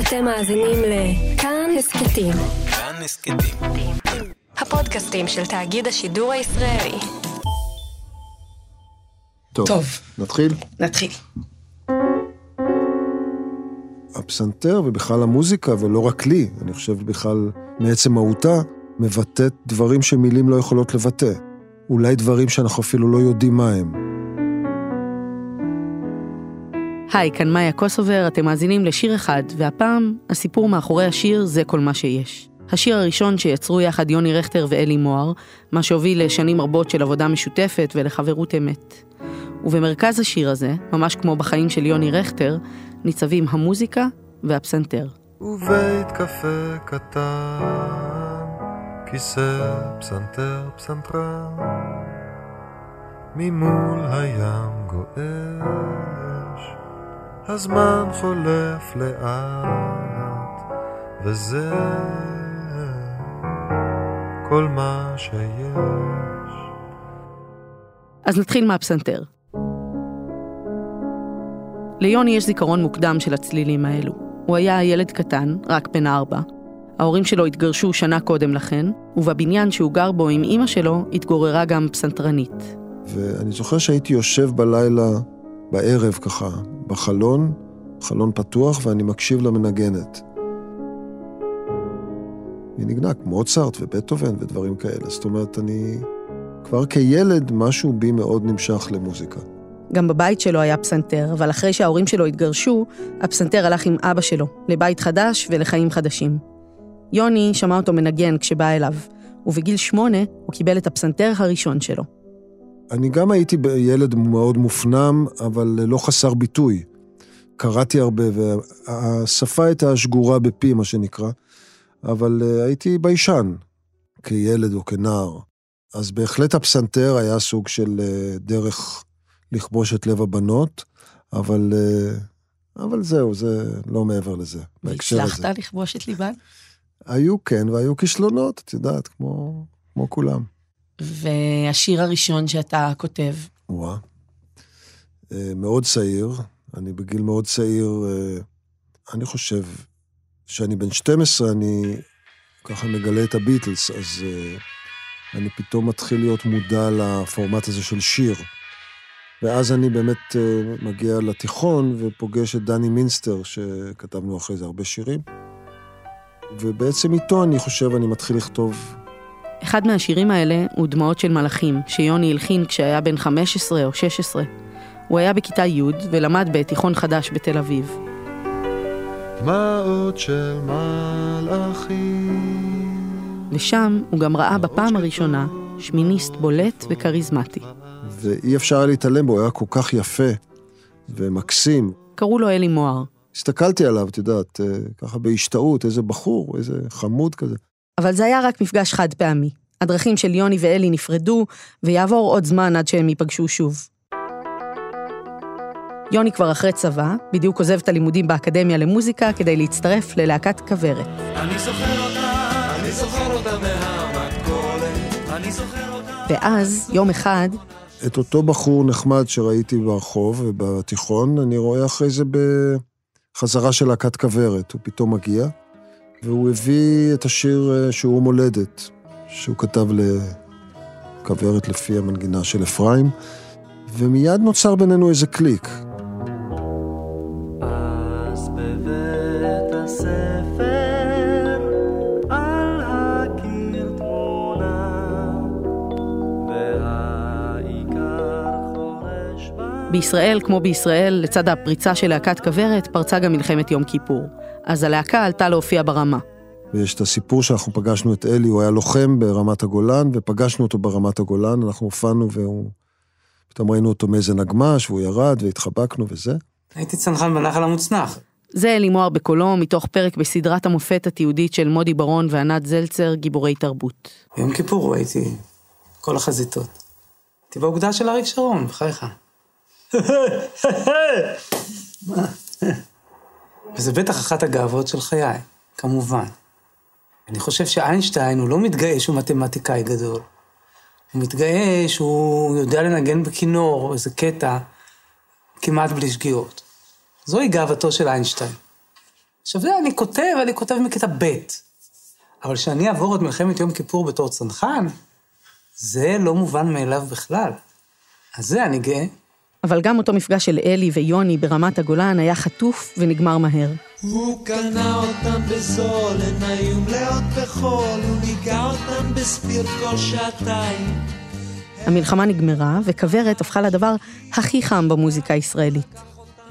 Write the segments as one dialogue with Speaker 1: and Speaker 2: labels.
Speaker 1: אתם מאזינים לכאן הסכתים.
Speaker 2: כאן הסכתים.
Speaker 1: הפודקאסטים של תאגיד השידור הישראלי.
Speaker 3: טוב,
Speaker 4: טוב.
Speaker 3: נתחיל?
Speaker 4: נתחיל.
Speaker 3: הפסנתר ובכלל המוזיקה, ולא רק לי, אני חושב בכלל מעצם מהותה, מבטאת דברים שמילים לא יכולות לבטא. אולי דברים שאנחנו אפילו לא יודעים מה הם.
Speaker 4: היי, כאן מאיה קוסובר, אתם מאזינים לשיר אחד, והפעם הסיפור מאחורי השיר זה כל מה שיש. השיר הראשון שיצרו יחד יוני רכטר ואלי מוהר, מה שהוביל לשנים רבות של עבודה משותפת ולחברות אמת. ובמרכז השיר הזה, ממש כמו בחיים של יוני רכטר, ניצבים המוזיקה והפסנתר.
Speaker 5: ובית קפה קטן, כיסא, פסנתר, פסנתרן, ממול הים גועש, הזמן חולף לאט, וזה כל מה שיש.
Speaker 4: אז נתחיל מהפסנתר. ליוני יש זיכרון מוקדם של הצלילים האלו. הוא היה ילד קטן, רק בן ארבע. ההורים שלו התגרשו שנה קודם לכן, ובבניין שהוא גר בו עם אימא שלו התגוררה גם פסנתרנית.
Speaker 3: ואני זוכר שהייתי יושב בלילה, בערב ככה, בחלון, חלון פתוח, ואני מקשיב למנגנת. היא נגנה כמו מוצרט ובטהובן ודברים כאלה. זאת אומרת, אני... כבר כילד, משהו בי מאוד נמשך למוזיקה.
Speaker 4: גם בבית שלו היה פסנתר, אבל אחרי שההורים שלו התגרשו, הפסנתר הלך עם אבא שלו, לבית חדש ולחיים חדשים. יוני שמע אותו מנגן כשבא אליו, ובגיל שמונה הוא קיבל את הפסנתר הראשון שלו.
Speaker 3: אני גם הייתי ילד מאוד מופנם, אבל לא חסר ביטוי. קראתי הרבה, והשפה הייתה שגורה בפי, מה שנקרא, אבל אה, הייתי ביישן, כילד או כנער. אז בהחלט הפסנתר היה סוג של אה, דרך לכבוש את לב הבנות, אבל, אה, אבל זהו, זה לא מעבר לזה, בהקשר הזה.
Speaker 4: והצלחת לכבוש את ליבן?
Speaker 3: היו כן, והיו כישלונות, את יודעת, כמו, כמו כולם.
Speaker 4: והשיר הראשון שאתה כותב,
Speaker 3: וואה. אה, מאוד צעיר, אני בגיל מאוד צעיר, אה, אני חושב שאני בן 12, אני ככה מגלה את הביטלס, אז אה, אני פתאום מתחיל להיות מודע לפורמט הזה של שיר. ואז אני באמת מגיע לתיכון ופוגש את דני מינסטר, שכתבנו אחרי זה הרבה שירים. ובעצם איתו אני חושב, אני מתחיל לכתוב
Speaker 4: אחד מהשירים האלה הוא דמעות של מלאכים, שיוני הלחין כשהיה בן 15 או 16. הוא היה בכיתה י' ולמד בתיכון חדש בתל אביב.
Speaker 5: דמעות של מלאכים.
Speaker 4: ושם הוא גם ראה בפעם הראשונה שמיניסט בולט וכריזמטי.
Speaker 3: ואי אפשר היה להתעלם בו, הוא היה כל כך יפה ומקסים.
Speaker 4: קראו לו אלי מוהר.
Speaker 3: הסתכלתי עליו, את יודעת, אה, ככה בהשתאות, איזה בחור, איזה חמוד כזה.
Speaker 4: אבל זה היה רק מפגש חד פעמי. הדרכים של יוני ואלי נפרדו, ויעבור עוד זמן עד שהם ייפגשו שוב. יוני כבר אחרי צבא, בדיוק עוזב את הלימודים באקדמיה למוזיקה כדי להצטרף ללהקת כוורת.
Speaker 2: אני זוכר אותה, אני זוכר אותה מהמכולת, אני זוכר אותה...
Speaker 4: ואז, יום אחד,
Speaker 3: את אותו בחור נחמד שראיתי ברחוב ובתיכון, אני רואה אחרי זה בחזרה של להקת כוורת. הוא פתאום מגיע, והוא הביא את השיר אה, שהוא מולדת, שהוא כתב לכוורת לפי המנגינה של אפרים, ומיד נוצר בינינו איזה קליק.
Speaker 5: אז בבית הספר
Speaker 4: בישראל, כמו בישראל, לצד הפריצה של להקת כוורת, פרצה גם מלחמת יום כיפור. אז הלהקה עלתה להופיע ברמה.
Speaker 3: ויש את הסיפור שאנחנו פגשנו את אלי, הוא היה לוחם ברמת הגולן, ופגשנו אותו ברמת הגולן, אנחנו הופענו והוא... פתאום ראינו אותו מאיזה נגמש, והוא ירד, והתחבקנו וזה.
Speaker 6: הייתי צנחן בנחל המוצנח.
Speaker 4: זה אלי מוהר בקולו, מתוך פרק בסדרת המופת התיעודית של מודי ברון וענת זלצר, גיבורי תרבות.
Speaker 6: ביום כיפור הייתי כל החזיתות. הייתי באוגדה של אריק שרון, בחייך. מה? וזה בטח אחת הגאוות של חיי, כמובן. אני חושב שאיינשטיין הוא לא מתגאה שהוא מתמטיקאי גדול. הוא מתגאה שהוא יודע לנגן בכינור איזה קטע כמעט בלי שגיאות. זוהי גאוותו של איינשטיין. עכשיו, זה אני כותב, אני כותב מכיתה ב', אבל שאני אעבור את מלחמת יום כיפור בתור צנחן, זה לא מובן מאליו בכלל. אז זה אני גאה.
Speaker 4: אבל גם אותו מפגש של אלי ויוני ברמת הגולן היה חטוף ונגמר מהר.
Speaker 2: הוא קנה אותם בזול, הן היו מלאות בחול, הוא ניגע אותם בספירט כל שעתיים.
Speaker 4: המלחמה נגמרה, וכוורת הפכה לדבר הכי חם במוזיקה הישראלית.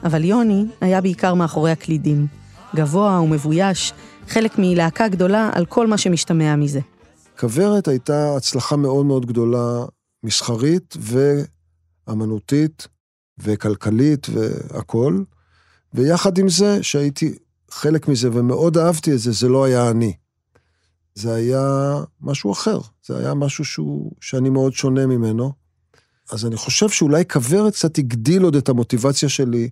Speaker 4: אבל יוני היה בעיקר מאחורי הקלידים. גבוה ומבויש, חלק מלהקה גדולה על כל מה שמשתמע מזה.
Speaker 3: כוורת הייתה הצלחה מאוד מאוד גדולה, מסחרית ואמנותית וכלכלית והכול. ויחד עם זה, שהייתי חלק מזה ומאוד אהבתי את זה, זה לא היה אני. זה היה משהו אחר, זה היה משהו שהוא, שאני מאוד שונה ממנו. אז אני חושב שאולי כוורת קצת הגדיל עוד את המוטיבציה שלי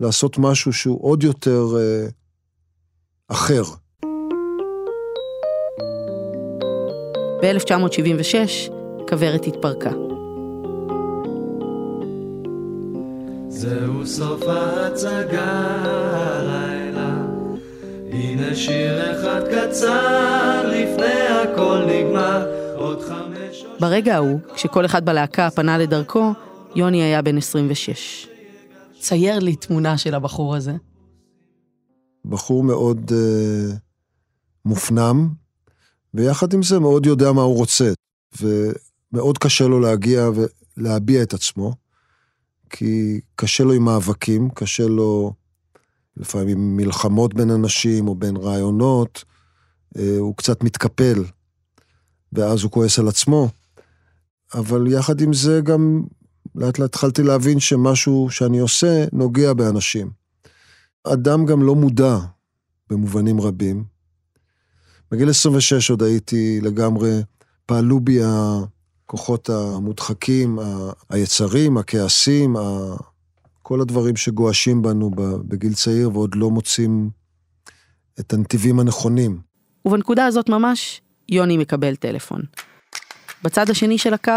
Speaker 3: לעשות משהו שהוא עוד יותר אה, אחר.
Speaker 4: ב-1976, כוורת התפרקה.
Speaker 2: סוף ההצגה הלילה, הנה שיר אחד קצר, לפני הכל נגמר, עוד חמש... או
Speaker 4: ברגע ההוא, כשכל אחד בלהקה פנה לדרכו, יוני היה בן 26. צייר לי תמונה של הבחור הזה.
Speaker 3: בחור מאוד אה, מופנם, ויחד עם זה מאוד יודע מה הוא רוצה, ומאוד קשה לו להגיע ולהביע את עצמו, כי קשה לו עם מאבקים, קשה לו לפעמים מלחמות בין אנשים או בין רעיונות, אה, הוא קצת מתקפל, ואז הוא כועס על עצמו, אבל יחד עם זה גם לאט לאט התחלתי להבין שמשהו שאני עושה נוגע באנשים. אדם גם לא מודע במובנים רבים. בגיל 26 עוד הייתי לגמרי, פעלו בי הכוחות המודחקים, היצרים, הכעסים, כל הדברים שגועשים בנו בגיל צעיר ועוד לא מוצאים את הנתיבים הנכונים.
Speaker 4: ובנקודה הזאת ממש, יוני מקבל טלפון. בצד השני של הקו,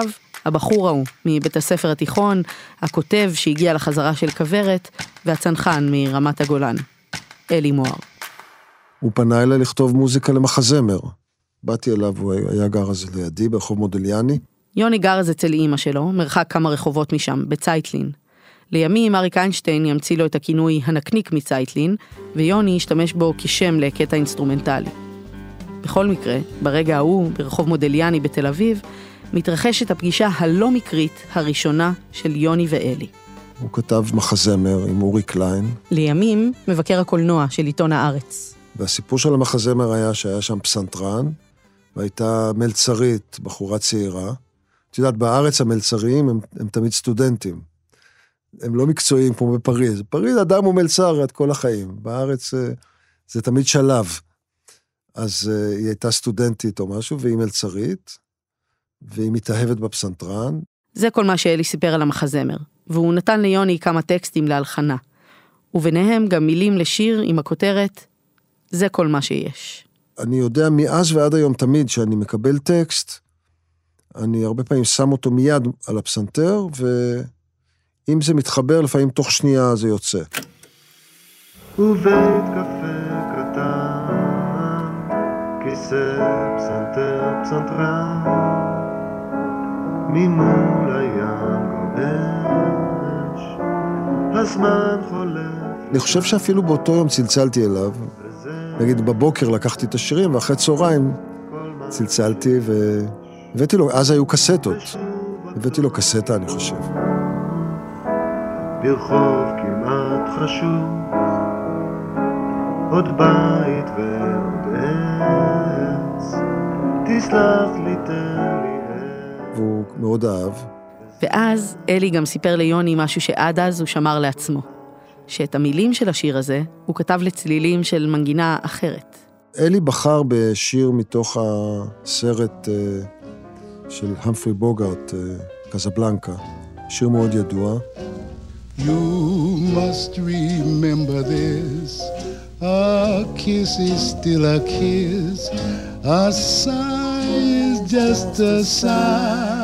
Speaker 4: הבחור ההוא, מבית הספר התיכון, הכותב שהגיע לחזרה של כוורת, והצנחן מרמת הגולן, אלי מוהר.
Speaker 3: הוא פנה אליי לכתוב מוזיקה למחזמר. באתי אליו, הוא היה גר אז לידי, ברחוב מודליאני.
Speaker 4: יוני גר אז אצל אימא שלו, מרחק כמה רחובות משם, בצייטלין. לימים אריק איינשטיין ימציא לו את הכינוי הנקניק מצייטלין, ויוני ישתמש בו כשם לקטע אינסטרומנטלי. בכל מקרה, ברגע ההוא, ברחוב מודליאני בתל אביב, מתרחשת הפגישה הלא מקרית הראשונה של יוני ואלי.
Speaker 3: הוא כתב מחזמר עם אורי קליין,
Speaker 4: לימים, מבקר הקולנוע של עיתון הארץ.
Speaker 3: והסיפור של המחזמר היה שהיה שם פסנתרן, והייתה מלצרית, בחורה צעירה. את יודעת, בארץ המלצרים הם, הם תמיד סטודנטים. הם לא מקצועיים כמו בפריז. בפריז אדם הוא מלצר עד כל החיים. בארץ אה, זה תמיד שלב. אז אה, היא הייתה סטודנטית או משהו, והיא מלצרית, והיא מתאהבת בפסנתרן.
Speaker 4: זה כל מה שאלי סיפר על המחזמר, והוא נתן ליוני כמה טקסטים להלחנה. וביניהם גם מילים לשיר עם הכותרת "זה כל מה שיש".
Speaker 3: אני יודע מאז ועד היום תמיד שאני מקבל טקסט, אני הרבה פעמים שם אותו מיד על הפסנתר, ואם זה מתחבר, לפעמים תוך שנייה זה יוצא.
Speaker 5: ובית קפה קטן, כיסא, פסנתר, פסנתרן, ממול הים גועש, הזמן חולף.
Speaker 3: אני חושב שאפילו באותו יום צלצלתי אליו, נגיד בבוקר לקחתי את השירים, ואחרי צהריים צלצלתי והבאתי לו, אז היו קסטות. הבאתי לו קסטה, אני חושב.
Speaker 5: ברחוב כמעט חשוב, עוד בית ועוד עץ, תסלח לי, תן לי עץ.
Speaker 3: והוא מאוד אהב.
Speaker 4: ואז אלי גם סיפר ליוני משהו שעד אז הוא שמר לעצמו. שאת המילים של השיר הזה הוא כתב לצלילים של מנגינה אחרת.
Speaker 3: אלי בחר בשיר מתוך הסרט אה, של המפרי בוגארט, אה, קזבלנקה, שיר מאוד ידוע.
Speaker 7: You must remember this. A kiss is still a kiss. A sigh is just a sigh.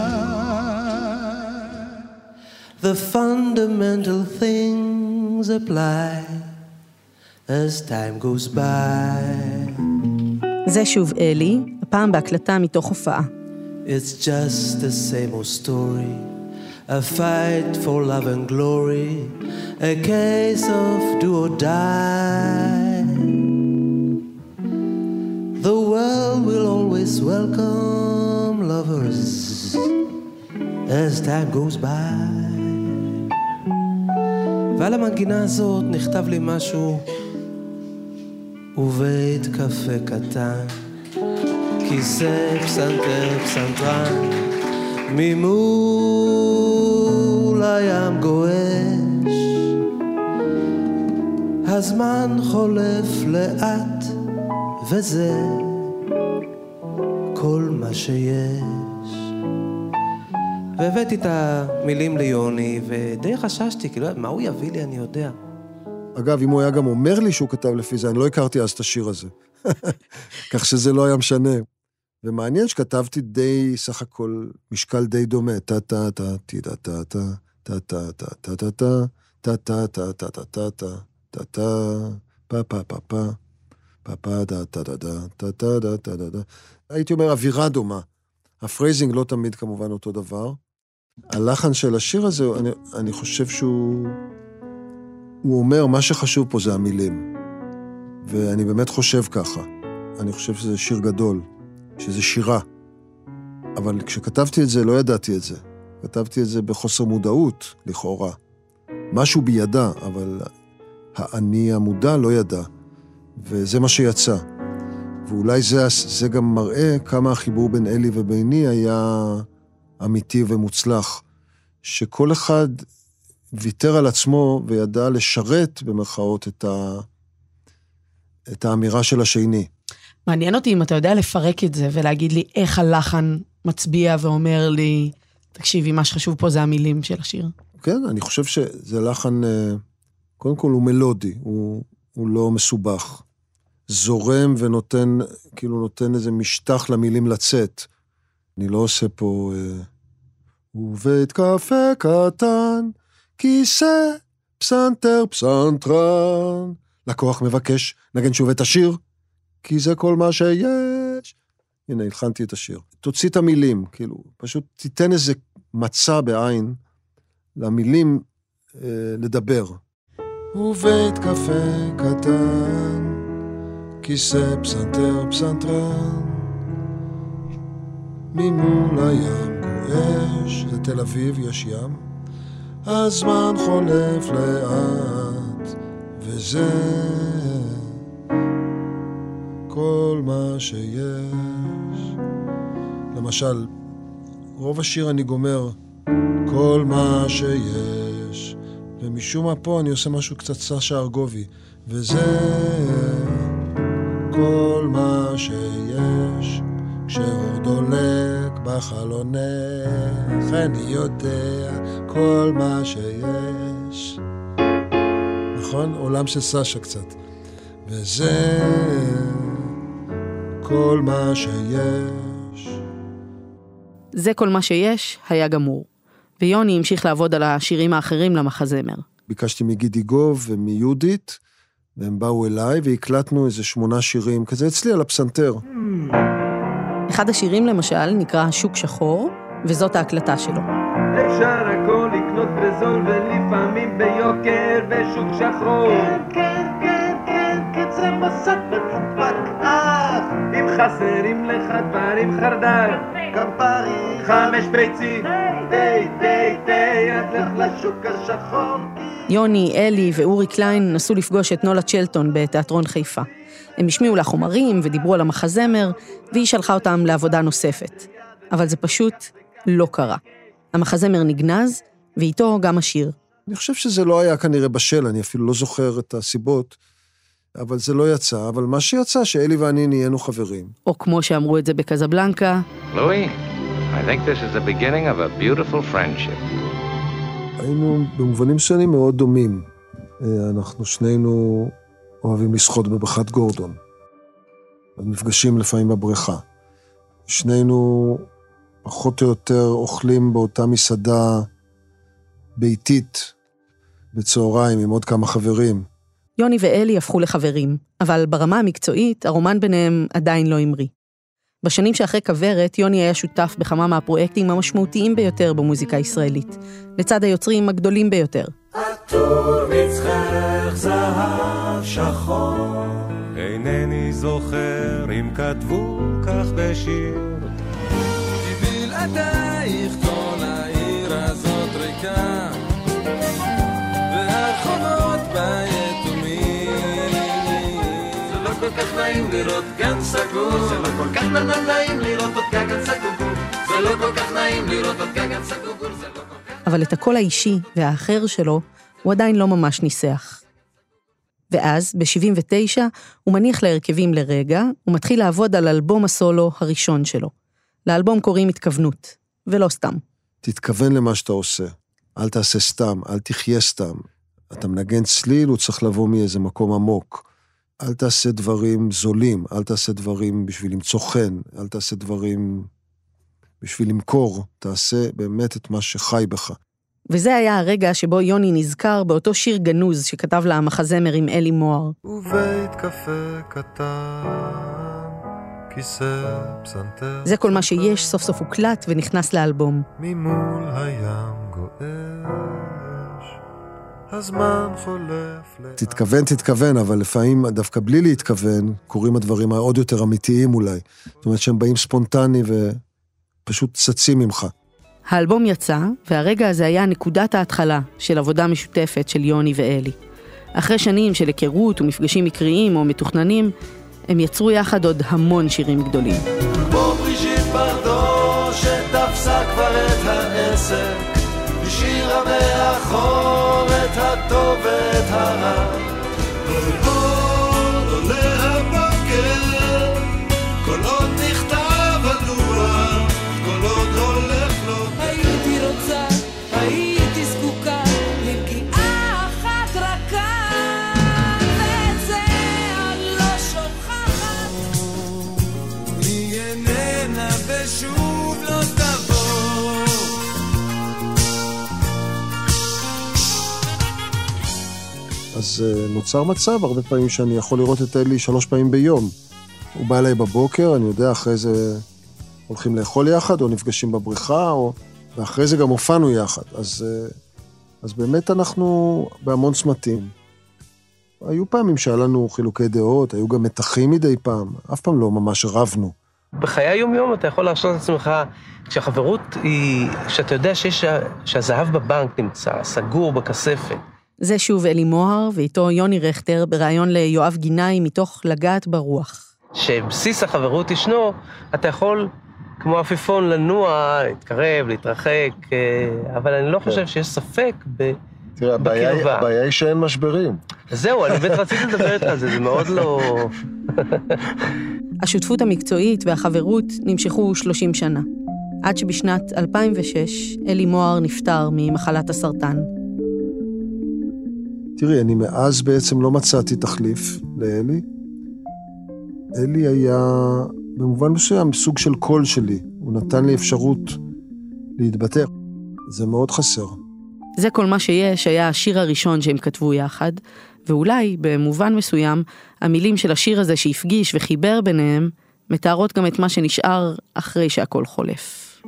Speaker 2: The fundamental things apply
Speaker 8: as time goes by.
Speaker 4: זה שוב אלי, הפעם בהקלטה מתוך הופעה.
Speaker 8: It's just the same old story. A fight for love and glory. A case of do or die. The world will always welcome lovers as time goes by. ועל המנגינה הזאת נכתב לי משהו ובית קפה קטן. כיסא פסנתר פסנתרן ממול הים גועש הזמן חולף לאט וזה כל מה שיש והבאתי את המילים ליוני ודי חששתי, כאילו, מה הוא יביא לי אני יודע.
Speaker 3: אגב, אם הוא היה גם אומר לי שהוא כתב לפי זה, אני לא הכרתי אז את השיר הזה. כך שזה לא היה משנה. ומעניין שכתבתי די, סך הכל, משקל די דומה. טה-טה-טה, טה-טה-טה, טה-טה-טה, טה-טה-טה, טה-טה-טה, טה-טה-טה, טה-טה, פה-פה-פה-פה, פה-פה-דה-טה-דה-דה, טה-טה-דה-טה-דה. הייתי אומר, אווירה דומה. ה phrasing לא תמיד כמובן אותו דבר. הלחן של השיר הזה, אני, אני חושב שהוא... הוא אומר, מה שחשוב פה זה המילים. ואני באמת חושב ככה. אני חושב שזה שיר גדול, שזה שירה. אבל כשכתבתי את זה, לא ידעתי את זה. כתבתי את זה בחוסר מודעות, לכאורה. משהו בידע, אבל האני המודע לא ידע. וזה מה שיצא. ואולי זה, זה גם מראה כמה החיבור בין אלי וביני היה אמיתי ומוצלח. שכל אחד ויתר על עצמו וידע לשרת, במרכאות, את, ה... את האמירה של השני.
Speaker 4: מעניין אותי אם אתה יודע לפרק את זה ולהגיד לי איך הלחן מצביע ואומר לי, תקשיבי, מה שחשוב פה זה המילים של השיר.
Speaker 3: כן, אני חושב שזה לחן, אה, קודם כל הוא מלודי, הוא, הוא לא מסובך. זורם ונותן, כאילו נותן איזה משטח למילים לצאת. אני לא עושה פה... אה, ובית קפה קטן, כיסא, פסנתר, פסנתרן. לקוח מבקש, נגן שוב את השיר, כי זה כל מה שיש. הנה, הלחנתי את השיר. תוציא את המילים, כאילו, פשוט תיתן איזה מצע בעין למילים אה, לדבר. ובית קפה קטן, כיסא פסנתר פסנתרן, ממול הים גועש, זה תל אביב, יש ים. הזמן חולף לאט, וזה כל מה שיש. למשל, רוב השיר אני גומר כל מה שיש, ומשום מה פה אני עושה משהו קצת סשה ארגובי, וזה כל מה שיש. כשאור דולק בחלונך, אני יודע כל מה שיש. נכון? עולם של סשה קצת. וזה כל מה שיש.
Speaker 4: זה כל מה שיש, היה גמור. ויוני המשיך לעבוד על השירים האחרים למחזמר.
Speaker 3: ביקשתי מגידי גוב ומיהודית, והם באו אליי והקלטנו איזה שמונה שירים, כזה אצלי על הפסנתר.
Speaker 4: אחד השירים למשל נקרא שוק שחור, וזאת ההקלטה שלו.
Speaker 9: אפשר הכל לקנות בזול ולפעמים ביוקר בשוק שחור. כן, כן, כן, כן, כן, זה אף. אם חסרים לך דברים חרדל, כפרים, חמש ביצים, די, די, די, אז לך לשוק השחור.
Speaker 4: יוני, אלי ואורי קליין נסו לפגוש את נולה צ'לטון בתיאטרון חיפה. הם השמיעו לה חומרים ודיברו על המחזמר, והיא שלחה אותם לעבודה נוספת. אבל זה פשוט לא קרה. המחזמר נגנז, ואיתו גם השיר.
Speaker 3: אני חושב שזה לא היה כנראה בשל, אני אפילו לא זוכר את הסיבות, אבל זה לא יצא. אבל מה שיצא, שאלי ואני נהיינו חברים.
Speaker 4: או כמו שאמרו את זה בקזבלנקה,
Speaker 10: Louis, I think this is the beginning of a beautiful friendship.
Speaker 3: היינו במובנים מסוימים מאוד דומים. אה, אנחנו שנינו אוהבים לשחות בבריכת גורדון. נפגשים לפעמים בבריכה. שנינו פחות או יותר אוכלים באותה מסעדה ביתית בצהריים עם עוד כמה חברים.
Speaker 4: יוני ואלי הפכו לחברים, אבל ברמה המקצועית, הרומן ביניהם עדיין לא המריא. בשנים שאחרי כוורת, יוני היה שותף בכמה מהפרויקטים המשמעותיים ביותר במוזיקה הישראלית, לצד היוצרים הגדולים ביותר.
Speaker 8: עטור מצחך זהב שחור אינני זוכר אם כתבו כך בשיר
Speaker 2: בלעדייך כל העיר הזאת ריקה והרחובות לא כל כך נעים לראות גן סגור זה לא כל כך נעים לראות עוד גגן סגור זה לא כל כך נעים לראות עוד גגן סגור זה לא כל כך
Speaker 4: אבל את הקול האישי והאחר שלו, הוא עדיין לא ממש ניסח. ואז, ב-79, הוא מניח להרכבים לרגע, ומתחיל לעבוד על אלבום הסולו הראשון שלו. לאלבום קוראים התכוונות, ולא סתם.
Speaker 3: תתכוון למה שאתה עושה. אל תעשה סתם, אל תחיה סתם. אתה מנגן צליל, הוא צריך לבוא מאיזה מקום עמוק. אל תעשה דברים זולים, אל תעשה דברים בשביל למצוא חן, אל תעשה דברים בשביל למכור, תעשה באמת את מה שחי בך.
Speaker 4: וזה היה הרגע שבו יוני נזכר באותו שיר גנוז שכתב לה המחזמר עם אלי מוהר.
Speaker 5: ובית קפה קטן, כיסא פסנתר.
Speaker 4: זה כל מה שיש, סוף סוף הוקלט ונכנס לאלבום.
Speaker 5: ממול הים גועש, הזמן חולף לאט.
Speaker 3: תתכוון, תתכוון, אבל לפעמים דווקא בלי להתכוון, קורים הדברים העוד יותר אמיתיים אולי. זאת אומרת שהם באים ספונטני ופשוט צצים ממך.
Speaker 4: האלבום יצא, והרגע הזה היה נקודת ההתחלה של עבודה משותפת של יוני ואלי. אחרי שנים של היכרות ומפגשים מקריים או מתוכננים, הם יצרו יחד עוד המון שירים גדולים.
Speaker 8: כמו בריז'יט ברדו שתפסה כבר את העסק השאירה מאחור הטוב ואת הרע
Speaker 3: אז אה, נוצר מצב הרבה פעמים שאני יכול לראות את אלי שלוש פעמים ביום. הוא בא אליי בבוקר, אני יודע, אחרי זה הולכים לאכול יחד, או נפגשים בבריכה, או... ואחרי זה גם הופענו יחד. אז, אה, אז באמת אנחנו בהמון צמתים. היו פעמים שהיה לנו חילוקי דעות, היו גם מתחים מדי פעם, אף פעם לא ממש רבנו.
Speaker 11: בחיי היום-יום אתה יכול להרשות לעצמך, כשהחברות היא, שאתה יודע שיש, שהזהב בבנק נמצא, סגור בכספת.
Speaker 4: זה שוב אלי מוהר, ואיתו יוני רכטר, בריאיון ליואב גינאי מתוך לגעת ברוח.
Speaker 11: שבסיס החברות ישנו, אתה יכול, כמו עפיפון, לנוע, להתקרב, להתרחק, אה, אבל אני לא חושב שיש ספק ב...
Speaker 3: תראה, הבעיה. הבעיה היא שאין משברים.
Speaker 11: זהו, אני באמת רציתי לדבר איתך על זה, זה מאוד לא...
Speaker 4: השותפות המקצועית והחברות נמשכו 30 שנה, עד שבשנת 2006 אלי מוהר נפטר ממחלת הסרטן.
Speaker 3: תראי, אני מאז בעצם לא מצאתי תחליף לאלי. אלי היה במובן מסוים סוג של קול שלי. הוא נתן לי אפשרות להתבטא. זה מאוד חסר.
Speaker 4: זה כל מה שיש היה השיר הראשון שהם כתבו יחד, ואולי, במובן מסוים, המילים של השיר הזה שהפגיש וחיבר ביניהם, מתארות גם את מה שנשאר אחרי שהכל חולף.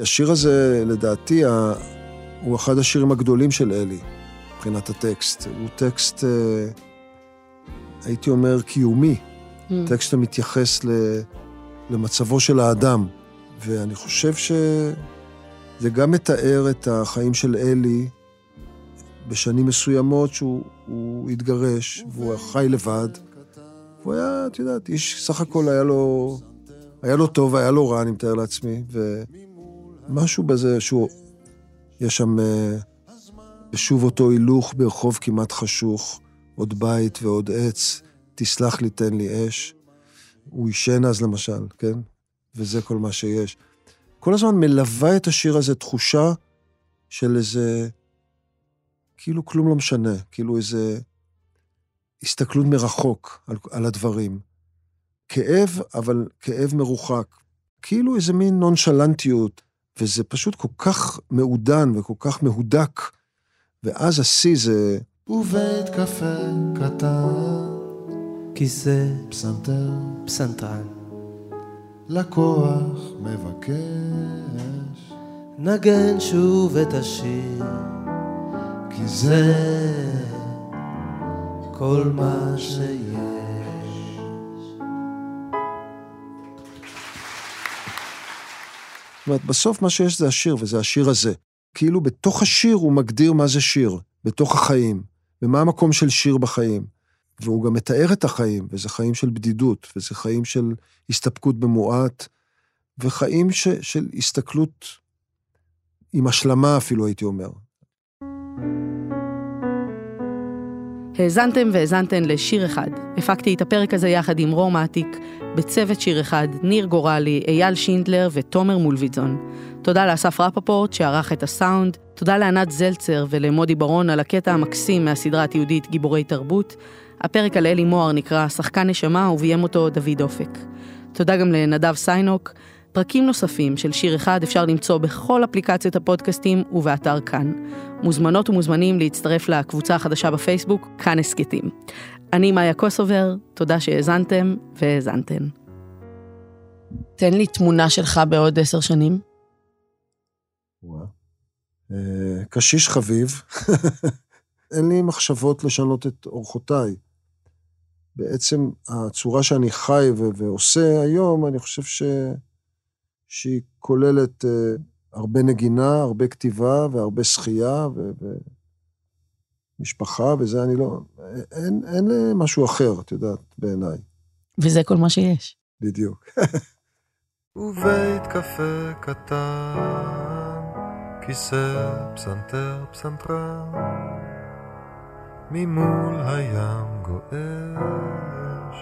Speaker 3: השיר הזה, לדעתי, הוא אחד השירים הגדולים של אלי, מבחינת הטקסט. הוא טקסט, אה, הייתי אומר, קיומי.
Speaker 4: Mm.
Speaker 3: טקסט המתייחס ל- למצבו של האדם. ואני חושב שזה גם מתאר את החיים של אלי בשנים מסוימות שהוא הוא התגרש, והוא חי לבד. הוא היה, את יודעת, איש, סך הכל היה לו, היה לו טוב, היה לו רע, אני מתאר לעצמי, ומשהו בזה שהוא, יש שם אה, שוב אותו הילוך ברחוב כמעט חשוך, עוד בית ועוד עץ, תסלח לי, תן לי אש. הוא עישן אז למשל, כן? וזה כל מה שיש. כל הזמן מלווה את השיר הזה תחושה של איזה... כאילו כלום לא משנה, כאילו איזה הסתכלות מרחוק על, על הדברים. כאב, אבל כאב מרוחק. כאילו איזה מין נונשלנטיות, וזה פשוט כל כך מעודן וכל כך מהודק, ואז השיא זה...
Speaker 5: ובית קפה קטן,
Speaker 8: כיסא,
Speaker 5: פסנתר,
Speaker 8: פסנתרן,
Speaker 5: לקוח מבקש,
Speaker 8: נגן שוב את השיר,
Speaker 5: כי זה
Speaker 8: כל מה שיש.
Speaker 3: אומרת, בסוף מה שיש זה השיר, וזה השיר הזה. כאילו בתוך השיר הוא מגדיר מה זה שיר, בתוך החיים, ומה המקום של שיר בחיים. והוא גם מתאר את החיים, וזה חיים של בדידות, וזה חיים של הסתפקות במועט, וחיים ש, של הסתכלות עם השלמה אפילו, הייתי אומר.
Speaker 4: האזנתם והאזנתן לשיר אחד. הפקתי את הפרק הזה יחד עם רום אטיק, בצוות שיר אחד, ניר גורלי, אייל שינדלר ותומר מולביטזון. תודה לאסף רפפורט שערך את הסאונד, תודה לענת זלצר ולמודי ברון על הקטע המקסים מהסדרה התיעודית גיבורי תרבות. הפרק על אלי מוהר נקרא שחקן נשמה וביים אותו דוד אופק. תודה גם לנדב סיינוק. פרקים נוספים של שיר אחד אפשר למצוא בכל אפליקציות הפודקאסטים ובאתר כאן. מוזמנות ומוזמנים להצטרף לקבוצה החדשה בפייסבוק, כאן הסכתים. אני מאיה קוסובר, תודה שהאזנתם והאזנתן. תן לי תמונה שלך בעוד עשר שנים.
Speaker 3: וואו. אה, קשיש חביב, אין לי מחשבות לשנות את אורחותיי. בעצם הצורה שאני חי ועושה היום, אני חושב ש... שהיא כוללת uh, הרבה נגינה, הרבה כתיבה והרבה שחייה ו... ומשפחה, וזה אני לא... אין, אין משהו אחר, את יודעת, בעיניי.
Speaker 4: וזה כל מה שיש.
Speaker 3: בדיוק.
Speaker 5: ובית קפה קטן, כיסא, פסנתר, פסנתרן, ממול הים גועש,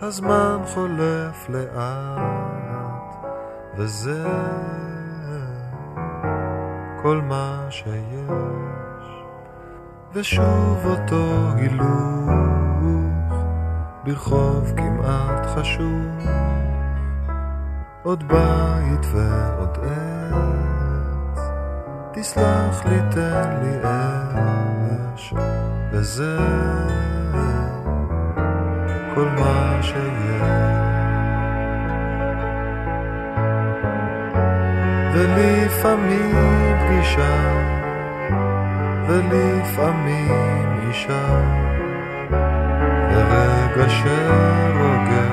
Speaker 5: הזמן חולף לאט, וזה כל מה שיש, ושוב אותו הילוך, ברחוב כמעט חשוך. עוד בית ועוד עץ, תסלח לי, תן לי אש, וזה כל מה שיש. ולפעמים פגישה, ולפעמים אישה, ורגע שרוגש.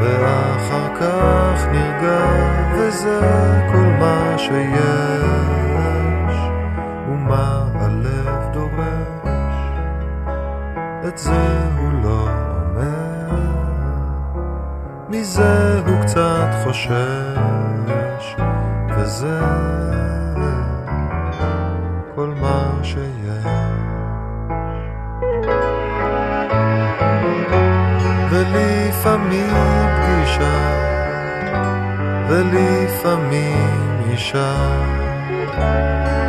Speaker 5: ואחר כך נרגע, וזה כל מה שיש, ומה הלב דורש, את זה הוא לא אומר, מזה הוא קצת חושש, וזה כל מה שיש. ולפעמים פגישה, ולפעמים אישה,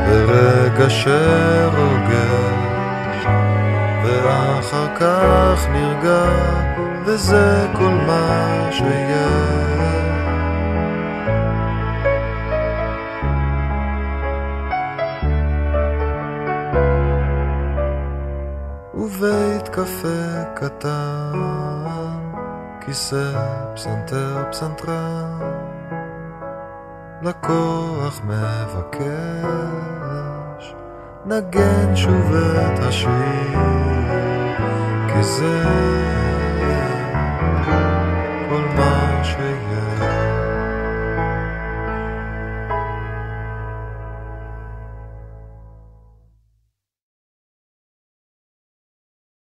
Speaker 5: ורגע שרוגש, ואחר כך נרגע, וזה כל מה שיש. קפה קטן, כיסא, פסנתר, פסנתרן, לקוח מבקש, נגן שוב את השיר, כי זה